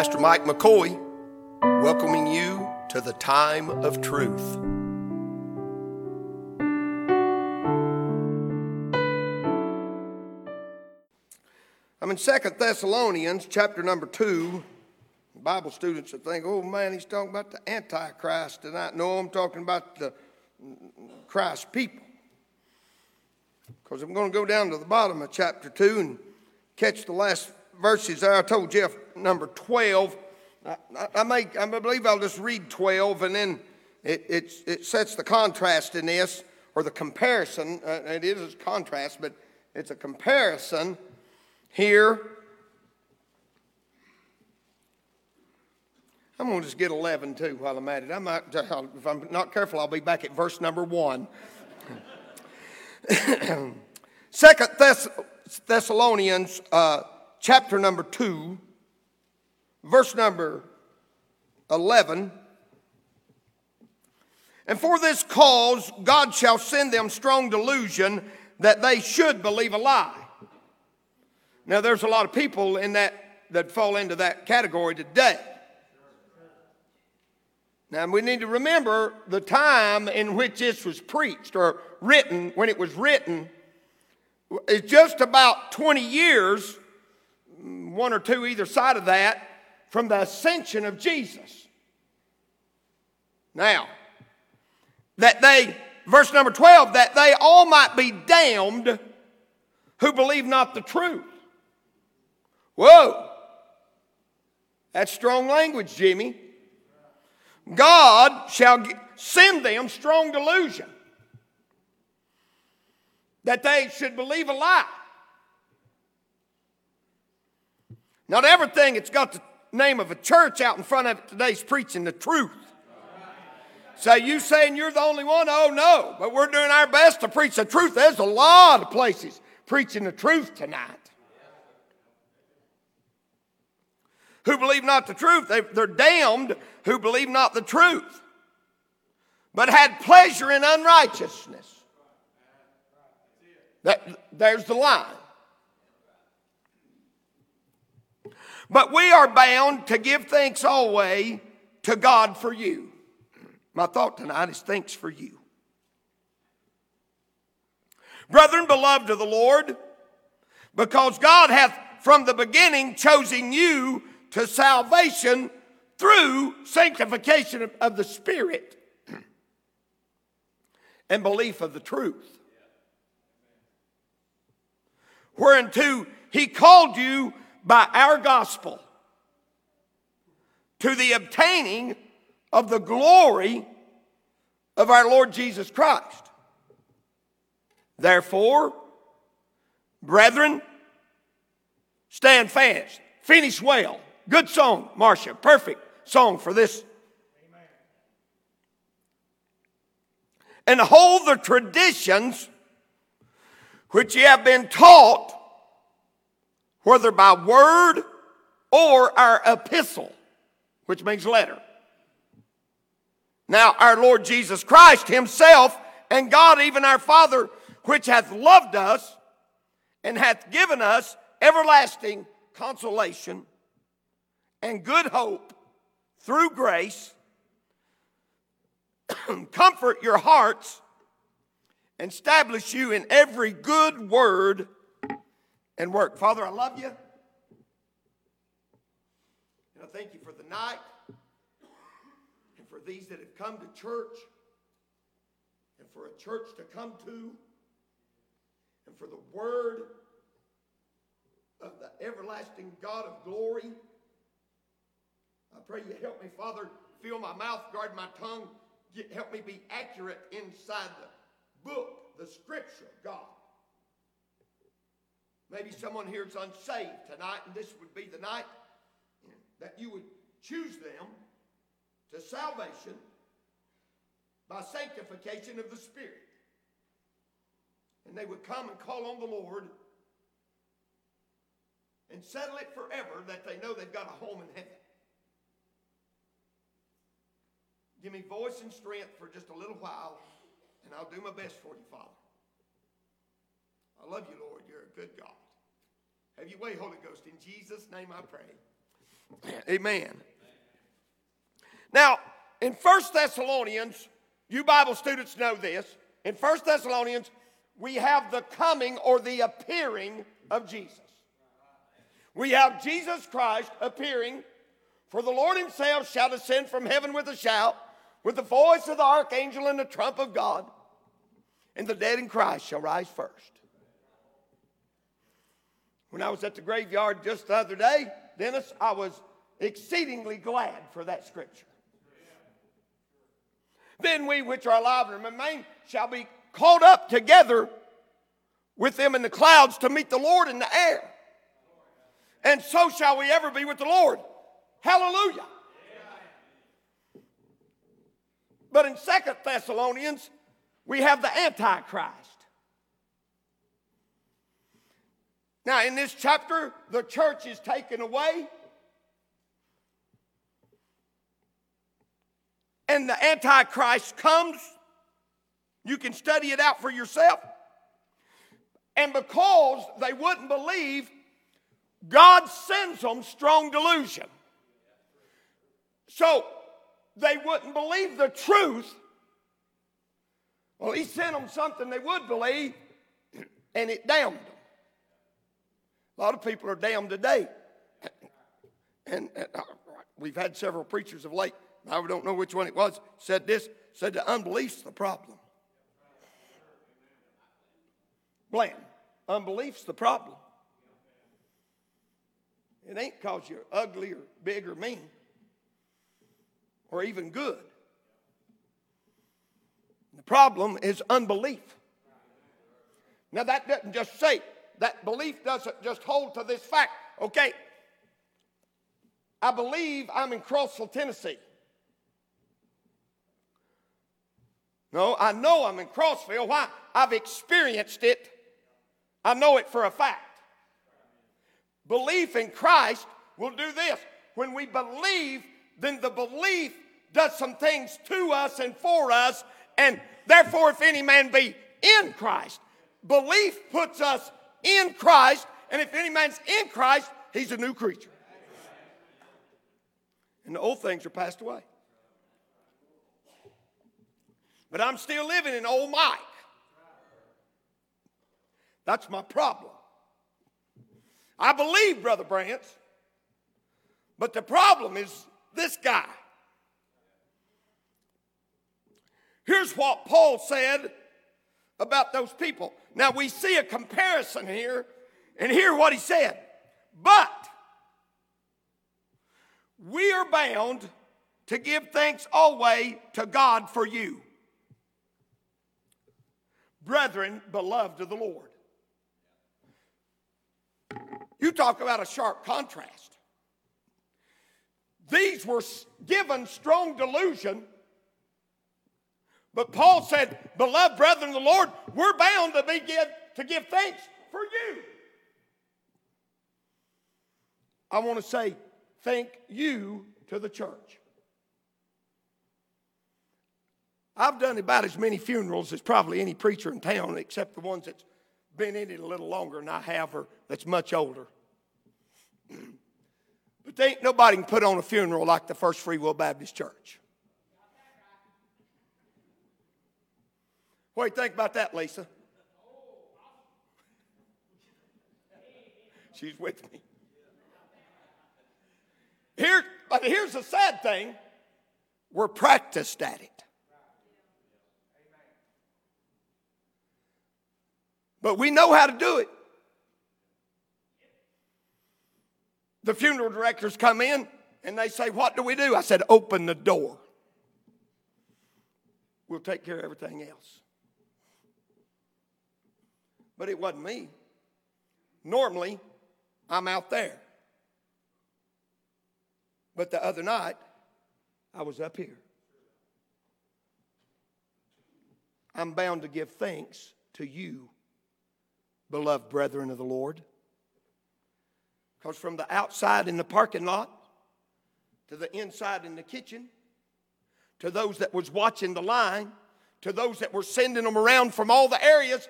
Pastor Mike McCoy, welcoming you to the time of truth. I'm in Second Thessalonians, chapter number 2. Bible students that think, oh man, he's talking about the Antichrist tonight. No, I'm talking about the Christ people. Because I'm going to go down to the bottom of chapter 2 and catch the last verses there. I told Jeff number 12. I, I, may, I believe I'll just read 12 and then it, it, it sets the contrast in this, or the comparison. Uh, it is a contrast, but it's a comparison here. I'm going to just get 11 too while I'm at it. I might, if I'm not careful, I'll be back at verse number 1. Second Thess- Thessalonians, uh, chapter number 2, verse number 11. And for this cause, God shall send them strong delusion that they should believe a lie. Now, there's a lot of people in that that fall into that category today. Now, we need to remember the time in which this was preached or written, when it was written, is just about 20 years, one or two either side of that, from the ascension of Jesus. Now, that they, verse number 12, that they all might be damned who believe not the truth. Whoa! That's strong language, Jimmy. God shall send them strong delusion that they should believe a lie. Not everything it's got the name of a church out in front of it today is preaching the truth. So you saying you're the only one? Oh no, but we're doing our best to preach the truth. There's a lot of places preaching the truth tonight. who believe not the truth. They, they're damned who believe not the truth, but had pleasure in unrighteousness. That, there's the line. But we are bound to give thanks always to God for you. My thought tonight is thanks for you. Brethren, beloved of the Lord, because God hath from the beginning chosen you to salvation through sanctification of, the Spirit and belief of the truth. Whereunto he called you by our gospel to the obtaining of the glory of our Lord Jesus Christ. Therefore, brethren, stand fast, finish well Good song, Marcia. Perfect song for this. Amen. And hold the traditions which ye have been taught, whether by word or our epistle, which means letter. Now, our Lord Jesus Christ Himself and God, even our Father, which hath loved us and hath given us everlasting consolation and good hope through grace, comfort your hearts, and establish you in every good word and work. Father, I love you. And I thank you for the night and for these that have come to church and for a church to come to and for the word of the everlasting God of glory. I pray you help me, Father, fill my mouth, guard my tongue, help me be accurate inside the book, the scripture God. Maybe someone here is unsaved tonight, and this would be the night that you would choose them to salvation by sanctification of the Spirit. And they would come and call on the Lord and settle it forever that they know they've got a home in heaven. Give me voice and strength for just a little while, and I'll do my best for you, Father. I love you, Lord. You're a good God. Have your way, Holy Ghost. In Jesus' name I pray. Amen. Now, in First Thessalonians, you Bible students know this. In First Thessalonians, we have the coming or the appearing of Jesus. We have Jesus Christ appearing, for the Lord himself shall descend from heaven with a shout, with the voice of the archangel and the trump of God, and the dead in Christ shall rise first. When I was at the graveyard just the other day, Dennis, I was exceedingly glad for that scripture. Then we which are alive and remain shall be caught up together with them in the clouds to meet the Lord in the air. And so shall we ever be with the Lord. Hallelujah. But in Second Thessalonians, we have the Antichrist. Now, in this chapter, the church is taken away. And the Antichrist comes. You can study it out for yourself. And because they wouldn't believe, God sends them strong delusion. So they wouldn't believe the truth. Well, He sent them something they would believe, and it damned them. A lot of people are damned today. And, and uh, we've had several preachers of late, I don't know which one it was, said this, said the unbelief's the problem. Bland, unbelief's the problem. It ain't because you're ugly or big or mean or even good. The problem is unbelief. Now, that doesn't just say that belief doesn't just hold to this fact. Okay, I believe I'm in Crossville, Tennessee. No, I know I'm in Crossville. Why? I've experienced it. I know it for a fact. Belief in Christ will do this. When we believe, then the belief does some things to us and for us, and therefore, if any man be in Christ, belief puts us in Christ, and if any man's in Christ, he's a new creature. And the old things are passed away. But I'm still living in old Mike. That's my problem. I believe, Brother Brant, but the problem is this guy. Here's what Paul said about those people. Now we see a comparison here, and hear what he said. But we are bound to give thanks always to God for you, brethren, beloved of the Lord. You talk about a sharp contrast. These were given strong delusion but Paul said, Beloved brethren of the Lord, we're bound to, be give, to give thanks for you. I want to say thank you to the church. I've done about as many funerals as probably any preacher in town, except the ones that's been in it a little longer than I have, or that's much older. but there ain't nobody can put on a funeral like the First Free Will Baptist Church. What do you think about that, Lisa? She's with me. Here, but here's the sad thing we're practiced at it. But we know how to do it. The funeral directors come in and they say, What do we do? I said, Open the door. We'll take care of everything else but it wasn't me. Normally, I'm out there. But the other night, I was up here. I'm bound to give thanks to you, beloved brethren of the Lord. Because from the outside in the parking lot to the inside in the kitchen, to those that was watching the line, to those that were sending them around from all the areas,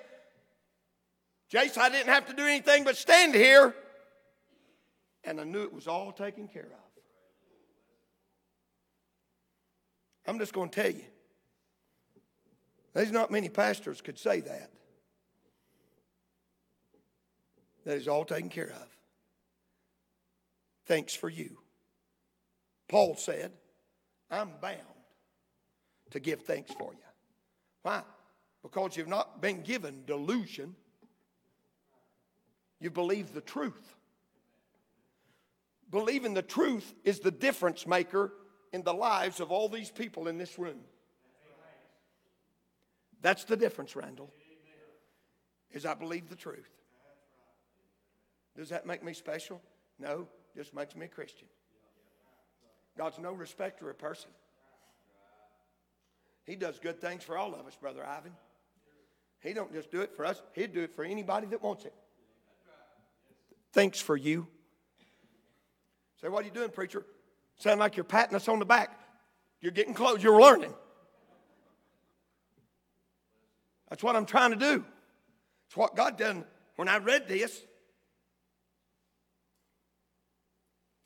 Jace, I didn't have to do anything but stand here. And I knew it was all taken care of. I'm just going to tell you, there's not many pastors could say that. That is all taken care of. Thanks for you. Paul said, I'm bound to give thanks for you. Why? Because you've not been given delusion you believe the truth. Believing the truth is the difference maker in the lives of all these people in this room. That's the difference, Randall. Is I believe the truth. Does that make me special? No, just makes me a Christian. God's no respecter of person. He does good things for all of us, Brother Ivan. He don't just do it for us, he'd do it for anybody that wants it. Thanks for you. Say, what are you doing, preacher? Sound like you're patting us on the back. You're getting close, you're learning. That's what I'm trying to do. It's what God done when I read this.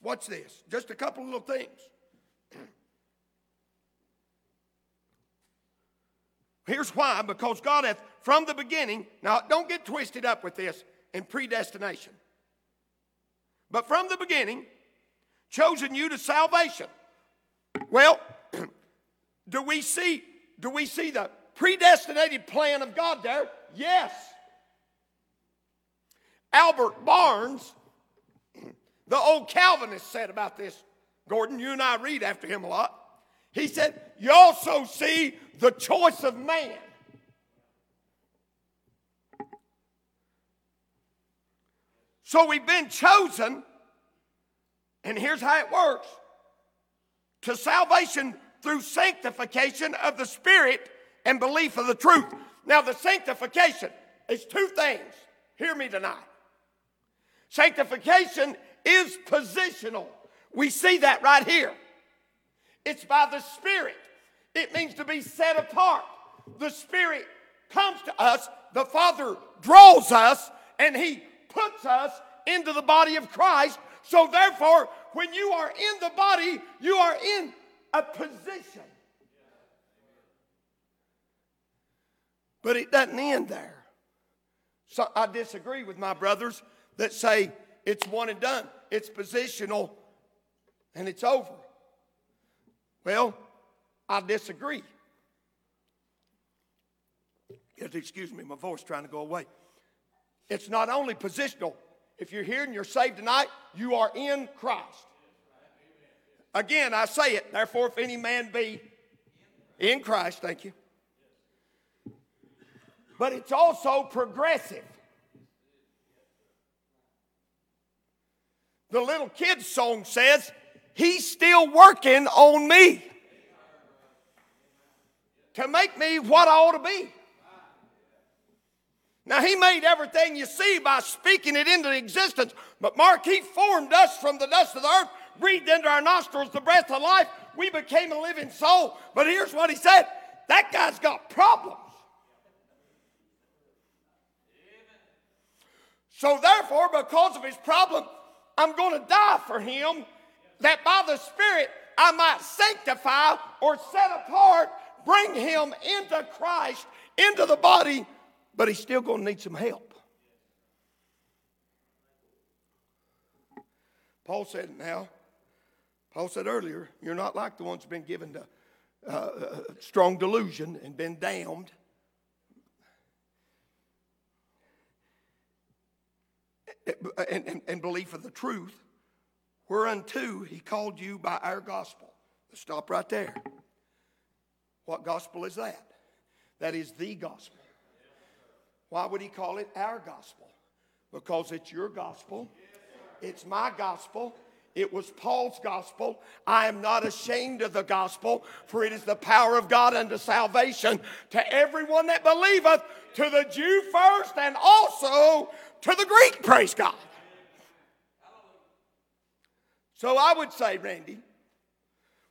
Watch this. Just a couple little things. Here's why because God hath from the beginning, now don't get twisted up with this in predestination, but from the beginning, chosen you to salvation. Well, do we see do we see the predestinated plan of God there? Yes. Albert Barnes, the old Calvinist, said about this. Gordon, you and I read after him a lot. He said, You also see the choice of man. So we've been chosen, and here's how it works to salvation through sanctification of the Spirit and belief of the truth. Now, the sanctification is two things. Hear me tonight. Sanctification is positional. We see that right here. It's by the Spirit. It means to be set apart. The Spirit comes to us, the Father draws us, and He puts us into the body of Christ. So, therefore, when you are in the body, you are in a position. But it doesn't end there. So I disagree with my brothers that say it's one and done, it's positional and it's over. Well, I disagree. Excuse me, my voice trying to go away. It's not only positional. If you're here and you're saved tonight, you are in Christ. Again, I say it, therefore, if any man be in Christ, thank you but it's also progressive. The little kid's song says, He's still working on me to make me what I ought to be. Now, He made everything you see by speaking it into existence, but Mark, He formed us from the dust of the earth, breathed into our nostrils the breath of life. We became a living soul. But here's what He said that guy's got problems. So, therefore, because of his problem, I'm going to die for him that by the Spirit I might sanctify or set apart, bring him into Christ, into the body, but he's still going to need some help. Paul said, now, Paul said earlier, you're not like the ones who've been given to uh, uh strong delusion and been damned. and, and, and belief of the truth, whereunto he called you by our gospel. Stop right there. What gospel is that? That is the gospel. Why would he call it our gospel? Because it's your gospel, it's my gospel, it was Paul's gospel. I am not ashamed of the gospel, for it is the power of God unto salvation to everyone that believeth, to the Jew first and also to the Greek, praise God. So I would say, Randy,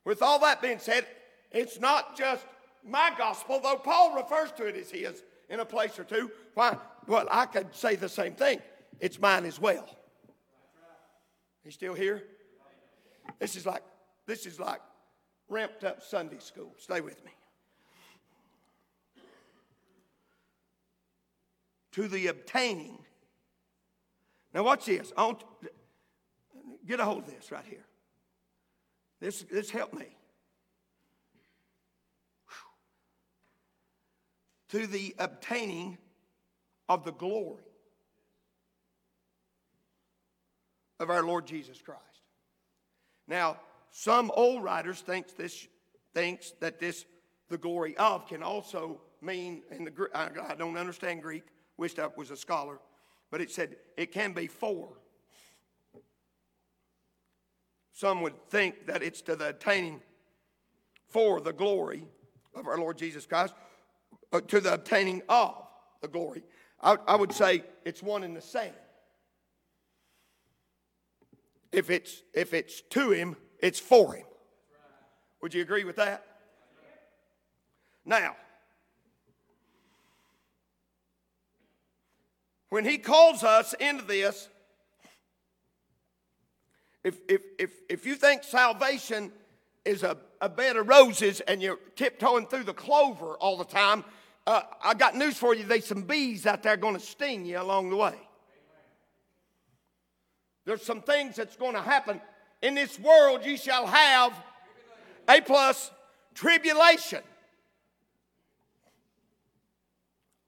with all that being said, it's not just my gospel, though Paul refers to it as his in a place or two. Why? Well, I could say the same thing. It's mine as well. He's still here? This is like, this is like ramped up Sunday school. Stay with me. To the obtaining. Now, watch this. I want, get a hold of this right here. This, this helped me. To the obtaining of the glory of our Lord Jesus Christ. Now, some old writers thinks this thinks that this the glory of can also mean in the I, I don't understand Greek. Wished I was a scholar, but it said it can be for. Some would think that it's to the attaining for the glory of our Lord Jesus Christ, Uh, to the obtaining of the glory. I, I would say it's one and the same. If it's, if it's to him, it's for him. Would you agree with that? Now, when he calls us into this, if, if, if, if you think salvation is a, a bed of roses and you're tiptoeing through the clover all the time, uh, I got news for you. There's some bees out there going to sting you along the way. There's some things that's going to happen. In this world, you shall have a plus tribulation.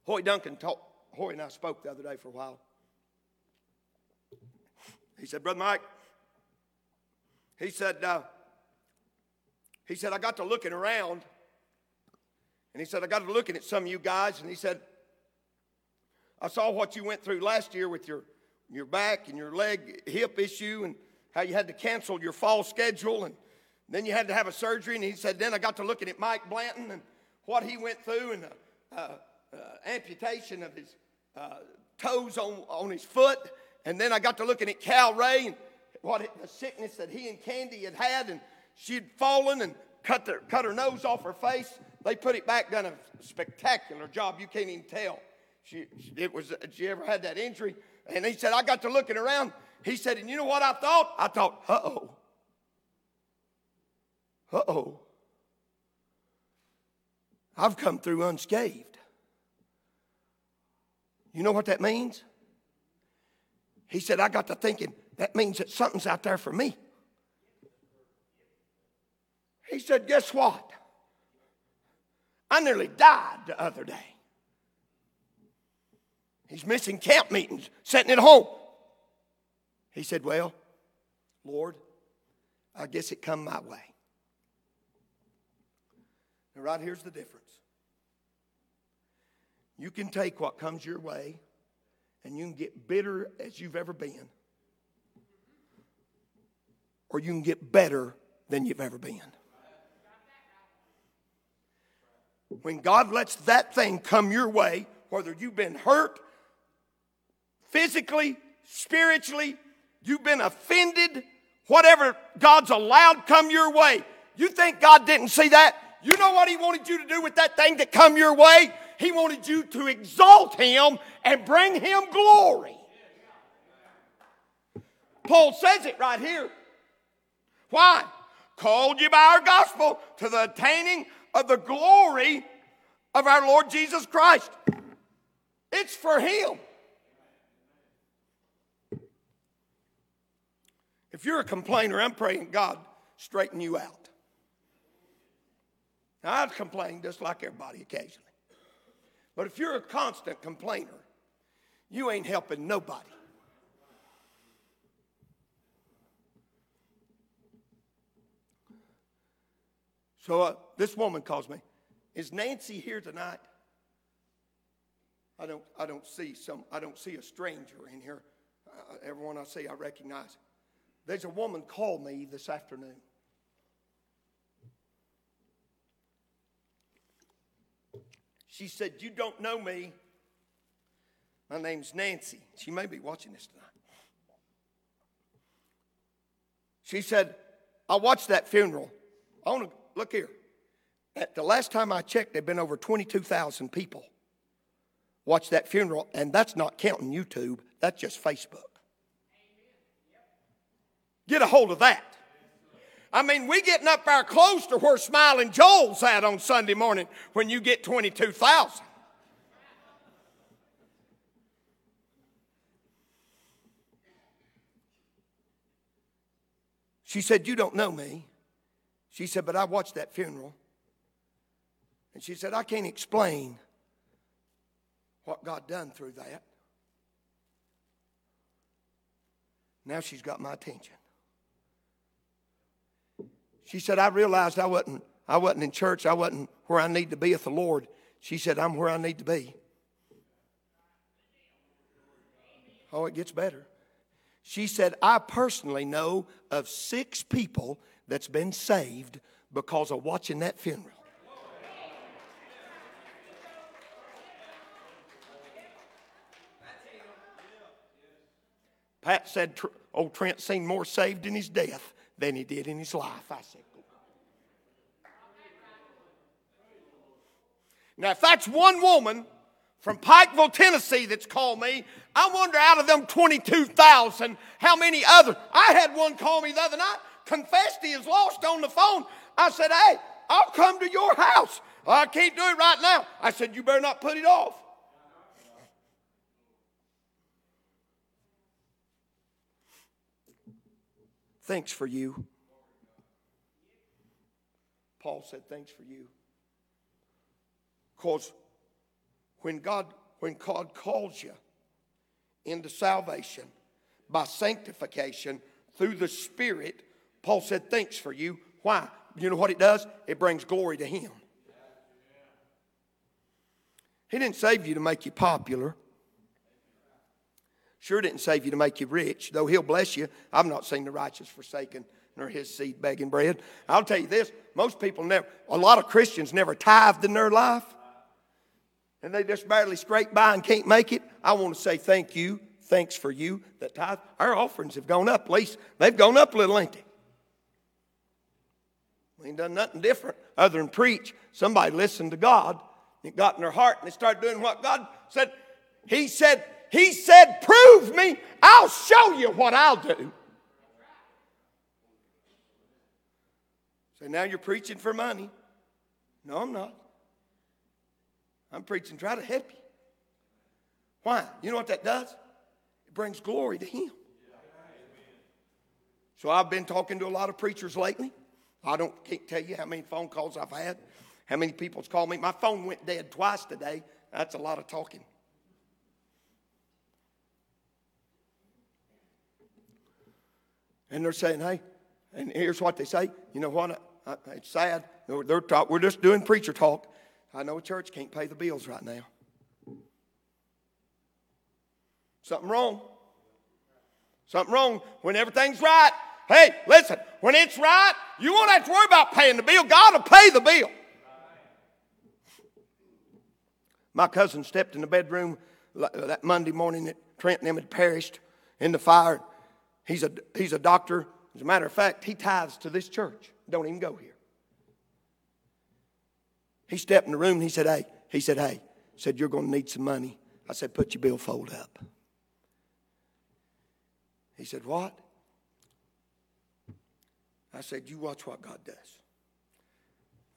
Hoy Duncan talked, Hoy and I spoke the other day for a while. He said, Brother Mike, he said, uh, he said, I got to looking around, and he said, I got to looking at some of you guys, and he said, I saw what you went through last year with your your back and your leg hip issue and how you had to cancel your fall schedule and then you had to have a surgery. And he said then i got to looking at mike blanton and what he went through and the uh, uh, amputation of his uh, toes on, on his foot. And then i got to looking at cal ray and what it, the sickness that he and candy had had and she'd fallen and cut, their, cut her nose off her face they put it back done a spectacular job you can't even tell she, it was, she ever had that injury and he said, I got to looking around. He said, and you know what I thought? I thought, uh oh. Uh oh. I've come through unscathed. You know what that means? He said, I got to thinking, that means that something's out there for me. He said, Guess what? I nearly died the other day. He's missing camp meetings, sitting at home. He said, Well, Lord, I guess it come my way. Now, right here's the difference. You can take what comes your way and you can get bitter as you've ever been, or you can get better than you've ever been. When God lets that thing come your way, whether you've been hurt physically, spiritually, you've been offended, whatever God's allowed come your way. You think God didn't see that? You know what He wanted you to do with that thing that come your way? He wanted you to exalt Him and bring Him glory. Paul says it right here. Why? Called you by our gospel to the attaining of the glory of our Lord Jesus Christ. It's for Him. If you're a complainer, I'm praying God straighten you out. Now, I've complained just like everybody occasionally. But if you're a constant complainer, you ain't helping nobody. So uh, this woman calls me. Is Nancy here tonight? I don't. I don't see some. I don't see a stranger in here. Uh, everyone I see, I recognize. There's a woman called me this afternoon. She said, You don't know me. My name's Nancy. She may be watching this tonight. She said, I watched that funeral. I want to look here. At the last time I checked, there had been over 22,000 people watch that funeral, and that's not counting YouTube, that's just Facebook. Get a hold of that. I mean, we getting up our close to where Smiling Joel's at on Sunday morning when you get 22,000. She said, You don't know me. She said, But I watched that funeral. And she said, I can't explain what God done through that. Now she's got my attention. She said, I realized I wasn't, I wasn't in church. I wasn't where I need to be with the Lord. She said, I'm where I need to be. Oh, it gets better. She said, I personally know of six people that's been saved because of watching that funeral. Pat said old Trent seemed more saved in his death than he did in his life. I said, Now, if that's one woman from Pikeville, Tennessee, that's called me. I wonder out of them 22,000, how many other. I had one call me the other night, confessed he is lost on the phone. I said, Hey, I'll come to your house. I can't do it right now. I said, You better not put it off. Thanks for you. Paul said, Thanks for you. Because when God, when God calls you into salvation by sanctification through the Spirit, Paul said, Thanks for you. Why? You know what it does? It brings glory to Him. He didn't save you to make you popular. Sure didn't save you to make you rich, though He'll bless you. I've not seen the righteous forsaken nor his seed begging bread. I'll tell you this most people never, a lot of Christians never tithed in their life and they just barely scrape by and can't make it, I want to say thank you, thanks for you that tithe. Our offerings have gone up, at least they've gone up a little, ain't they? We ain't done nothing different other than preach. Somebody listened to God, it got in their heart, and they started doing what God said. He said, He said, prove me, I'll show you what I'll do. So now you're preaching for money. No, I'm not. I'm preaching, try to help you. Why? You know what that does? It brings glory to Him. So I've been talking to a lot of preachers lately. I don't can't tell you how many phone calls I've had, how many people's called me. My phone went dead twice today. That's a lot of talking. And they're saying, hey, and here's what they say. You know what? it's sad. They're, they're talk, we're just doing preacher talk. I know a church can't pay the bills right now. Something wrong. Something wrong when everything's right. Hey, listen, when it's right, you won't have to worry about paying the bill. God will pay the bill. My cousin stepped in the bedroom that Monday morning that Trent and them had perished in the fire. He's a, he's a doctor. As a matter of fact, he tithes to this church. Don't even go here. He stepped in the room and he said, Hey, he said, Hey, said, You're going to need some money. I said, Put your billfold up. He said, What? I said, You watch what God does.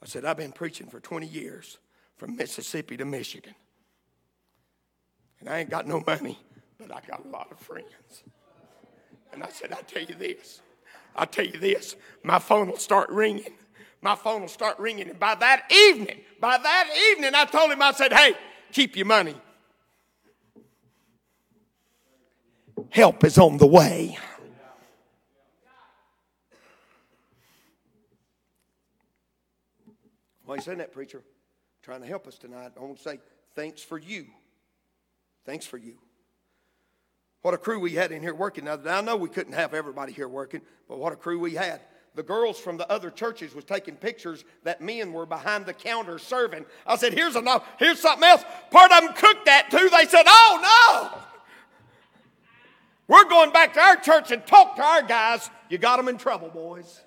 I said, I've been preaching for 20 years from Mississippi to Michigan. And I ain't got no money, but I got a lot of friends. And I said, I tell you this, I tell you this, my phone will start ringing my phone will start ringing. And by that evening, by that evening, I told him, I said, hey, keep your money. Help is on the way. Why are you saying that, preacher? Trying to help us tonight. I want to say thanks for you. Thanks for you. What a crew we had in here working. Now, I know we couldn't have everybody here working, but what a crew we had the girls from the other churches was taking pictures that men were behind the counter serving. I said, here's a here's something else. Part of them cooked that too. They said, oh no. We're going back to our church and talk to our guys. You got them in trouble, boys.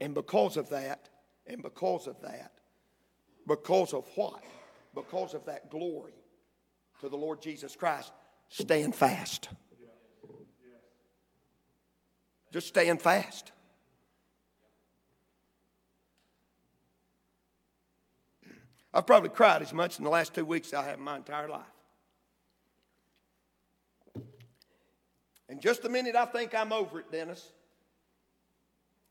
And because of that, and because of that, because of what? Because of that glory to the Lord Jesus Christ, stand fast. Just stand fast. I've probably cried as much in the last two weeks as I have in my entire life. In just a minute, I think I'm over it, Dennis.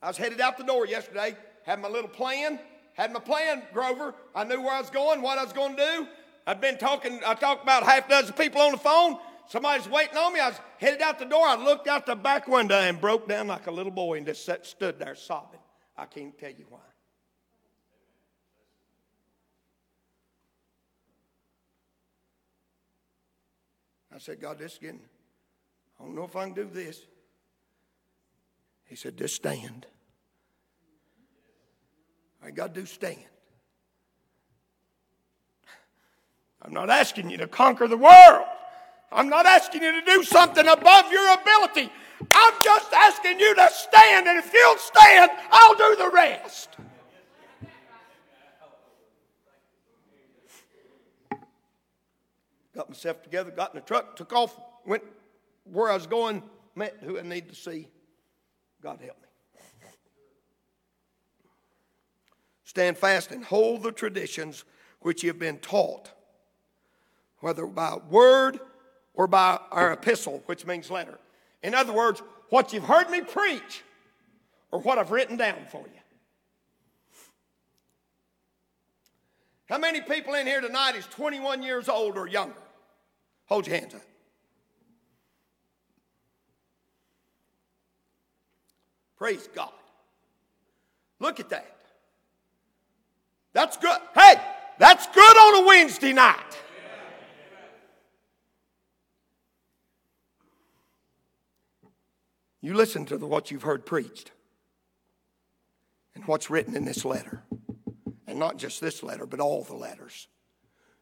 I was headed out the door yesterday, had my little plan, had my plan, Grover. I knew where I was going, what I was going to do. I'd been talking, I talked about half a dozen people on the phone. Somebody's waiting on me. I was headed out the door. I looked out the back window and broke down like a little boy and just sat, stood there sobbing. I can't tell you why. I said, God, this is getting, I don't know if I can do this. He said, just stand. I got to do stand. I'm not asking you to conquer the world. I'm not asking you to do something above your ability. I'm just asking you to stand, and if you'll stand, I'll do the rest. Got myself together, got in the truck, took off, went where I was going, met who I need to see. God help me. Stand fast and hold the traditions which you have been taught, whether by word or by our epistle, which means letter. In other words, what you've heard me preach or what I've written down for you. How many people in here tonight is 21 years old or younger? Hold your hands up. Praise God. Look at that. That's good. Hey, that's good on a Wednesday night. You listen to the, what you've heard preached and what's written in this letter. And not just this letter, but all the letters.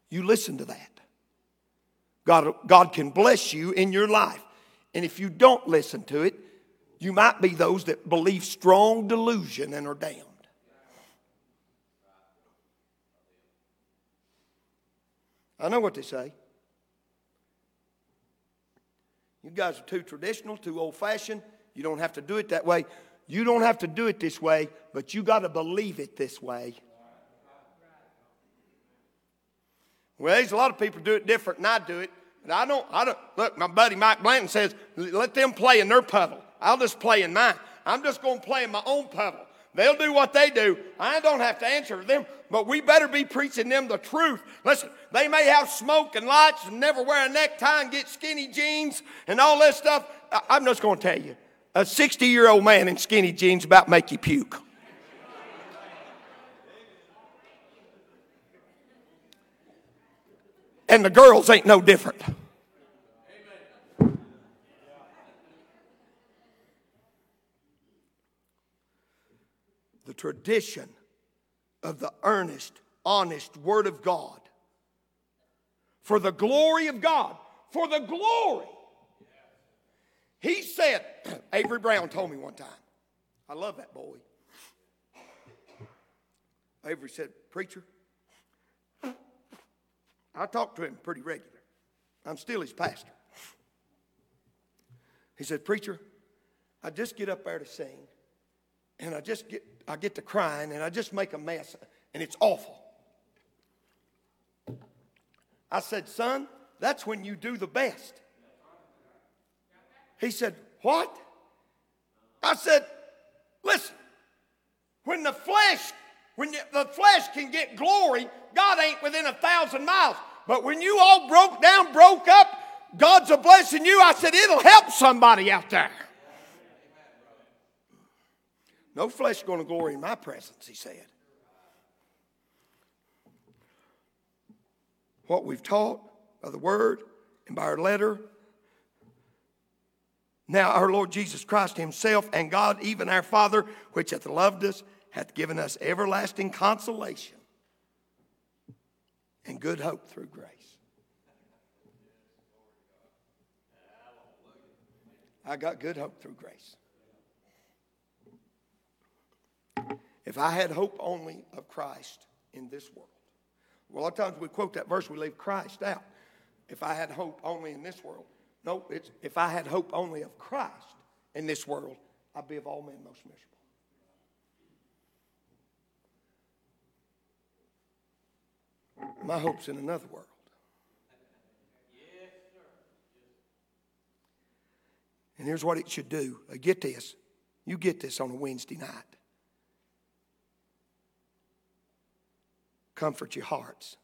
You listen to that. God, God can bless you in your life. And if you don't listen to it, you might be those that believe strong delusion and are damned. I know what they say. You guys are too traditional, too old fashioned. You don't have to do it that way. You don't have to do it this way, but you got to believe it this way. Well, there's a lot of people do it different than I do it. I don't, I don't, look, my buddy Mike Blanton says, let them play in their puddle. I'll just play in mine. I'm just going to play in my own puddle. They'll do what they do. I don't have to answer them, but we better be preaching them the truth. Listen, they may have smoke and lights and never wear a necktie and get skinny jeans and all this stuff. I'm just going to tell you a 60 year old man in skinny jeans about make you puke. And the girls ain't no different. the tradition of the earnest, honest Word of God for the glory of God. For the glory. He said, Avery Brown told me one time, I love that boy. Avery said, Preacher, I talk to him pretty regular. I'm still his pastor. He said, Preacher, I just get up there to sing, and I just get I get to crying and I just make a mess and it's awful. I said, Son, that's when you do the best. He said, What? I said, Listen, when the flesh, when the flesh can get glory, God ain't within a thousand miles. But when you all broke down, broke up, God's a blessing you. I said, It'll help somebody out there. No flesh going to glory in my presence, he said. What we've taught by the word and by our letter. Now, our Lord Jesus Christ Himself and God, even our Father, which hath loved us, hath given us everlasting consolation and good hope through grace. I got good hope through grace. If I had hope only of Christ in this world. Well, a lot of times we quote that verse, we leave Christ out. If I had hope only in this world. No, it's if I had hope only of Christ in this world, I'd be of all men most miserable. My hope's in another world. And here's what it should do. Get this. You get this on a Wednesday night. Comfort your hearts.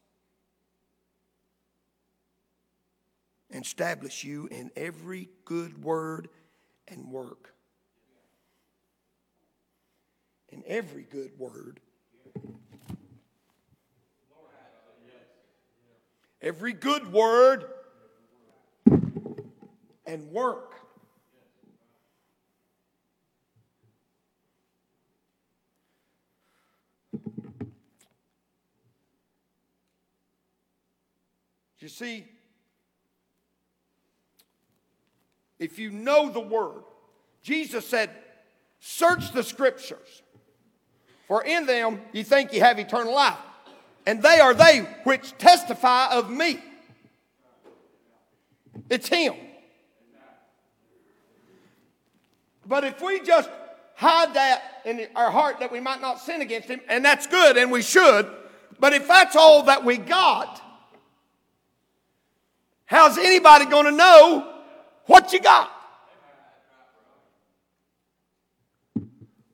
And establish you in every good word and work. In every good word every good word and work. You see, if you know the word, Jesus said, Search the scriptures, for in them you think you have eternal life and they are they which testify of me. It's Him. But if we just hide that in our heart that we might not sin against Him, and that's good and we should, but if that's all that we got, how's anybody going to know what you got?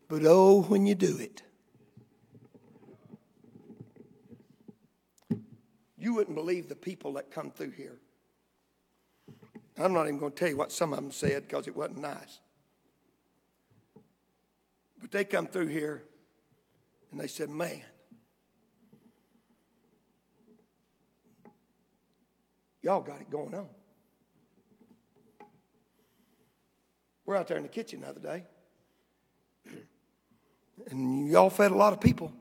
But oh, when you do it. You wouldn't believe the people that come through here. I'm not even going to tell you what some of them said because it wasn't nice. But they come through here and they said, Man, y'all got it going on. We're out there in the kitchen the other day, and y'all fed a lot of people.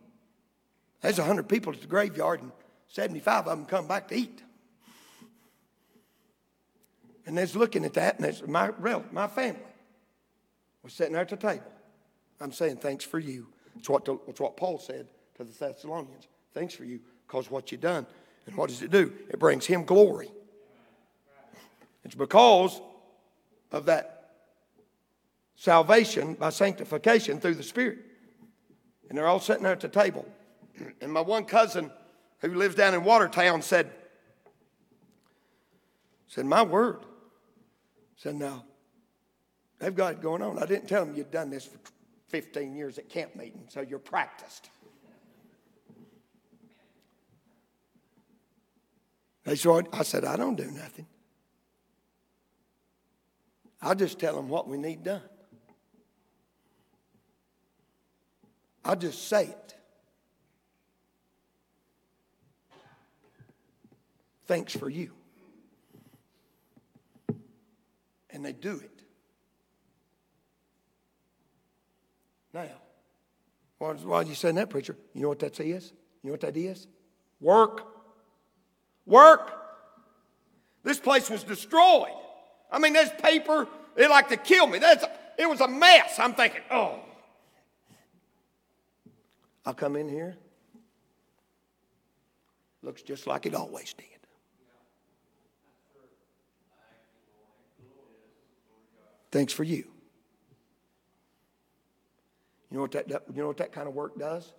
There's 100 people at the graveyard, and 75 of them come back to eat. And they's looking at that, and there's my, my family was sitting there at the table. I'm saying, thanks for you. It's what, the, it's what Paul said to the Thessalonians. Thanks for you, because what you've done. And what does it do? It brings him glory. It's because of that salvation by sanctification through the Spirit. And they're all sitting there at the table. And my one cousin who lives down in Watertown said, said, my word. Said, now, they've got it going on. I didn't tell them you'd done this for 15 years at camp meeting, so you're practiced. They said, I said, I don't do nothing. I'll just tell them what we need done. I'll just say it. thanks for you. And they do it. Now, are you saying that, preacher? You know what that is? You know what that is? Work. Work. This place was destroyed. I mean, this paper. They like to kill me. That's, it was a mess. I'm thinking, oh. I'll come in here. Looks just like it always did. Thanks for you. You know what that, you know what that kind of work does?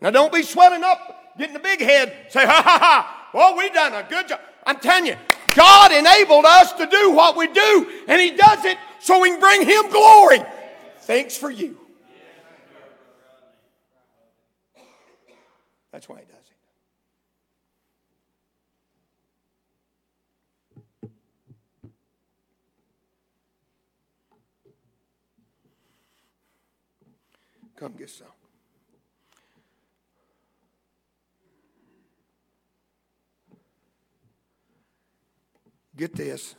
Now don't be swelling up, getting the big head, say, ha ha ha, well, we done a good job. I'm telling you, God enabled us to do what we do, and He does it so we can bring Him glory. Thanks for you. That's why He does. It. Come get some. Get this.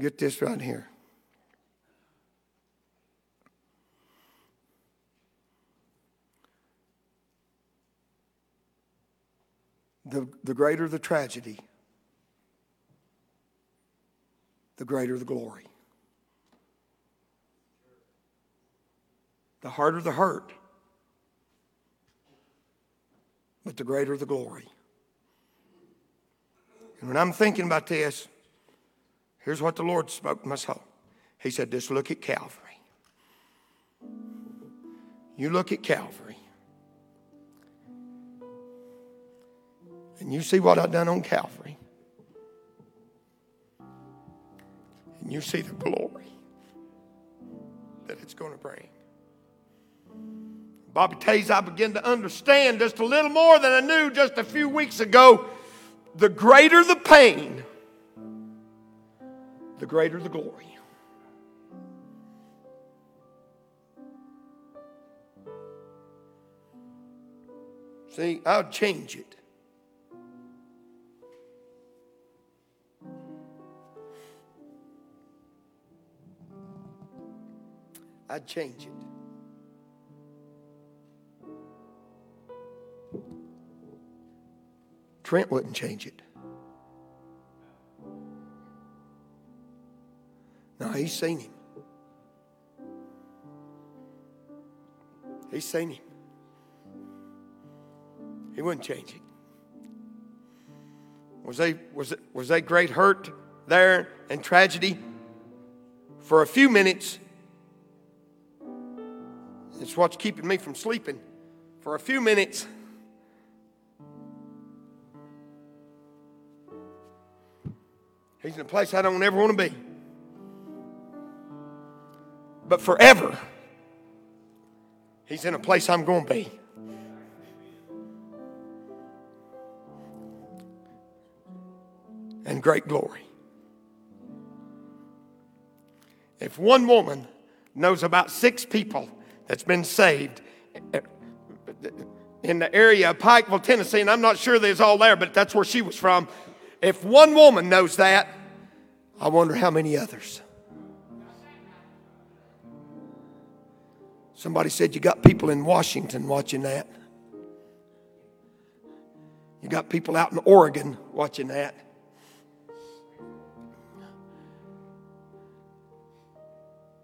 Get this right here. The, the greater the tragedy, the greater the glory. the harder the hurt, but the greater the glory. And when I'm thinking about this, Here's what the Lord spoke to my soul. He said, Just look at Calvary. You look at Calvary. And you see what I've done on Calvary. And you see the glory that it's going to bring. Bobby Tays, I begin to understand just a little more than I knew just a few weeks ago. The greater the pain, the greater the glory. See, I'll change it. I'd change it. Trent wouldn't change it. No, he's seen him. He's seen him. He wouldn't change it. Was they was was they great hurt there and tragedy? For a few minutes, it's what's keeping me from sleeping. For a few minutes, he's in a place I don't ever want to be. But forever, he's in a place I'm going to be. And great glory. If one woman knows about six people that's been saved eh, eh, in the area of Pikeville, Tennessee, and I'm not sure there's all there, but that's where she was from. If one woman knows that, I wonder how many others. Somebody said you got people in Washington watching that. You got people out in Oregon watching that.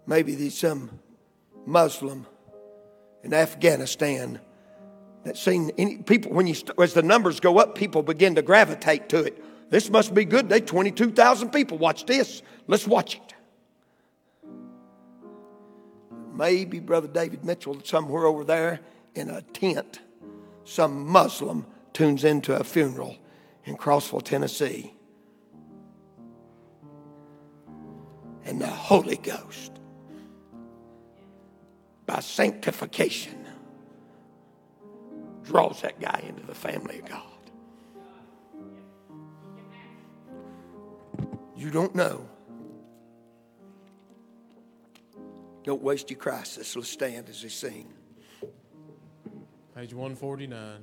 Maybe there's some Muslim in Afghanistan that seen any people when you as the numbers go up, people begin to gravitate to it. This must be good. They 22,000 people watch this. Let's watch it. Maybe Brother David Mitchell somewhere over there in a tent, some Muslim tunes into a funeral in Crossville, Tennessee. And the Holy Ghost by sanctification draws that guy into the family of God. You don't know. Don't waste your crisis. Let's stand as we sing. Page 149.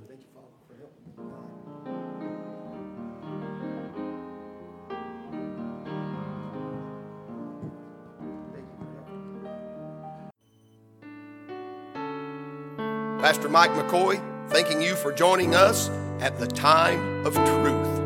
Pastor Mike McCoy, thanking you for joining us at the time of truth.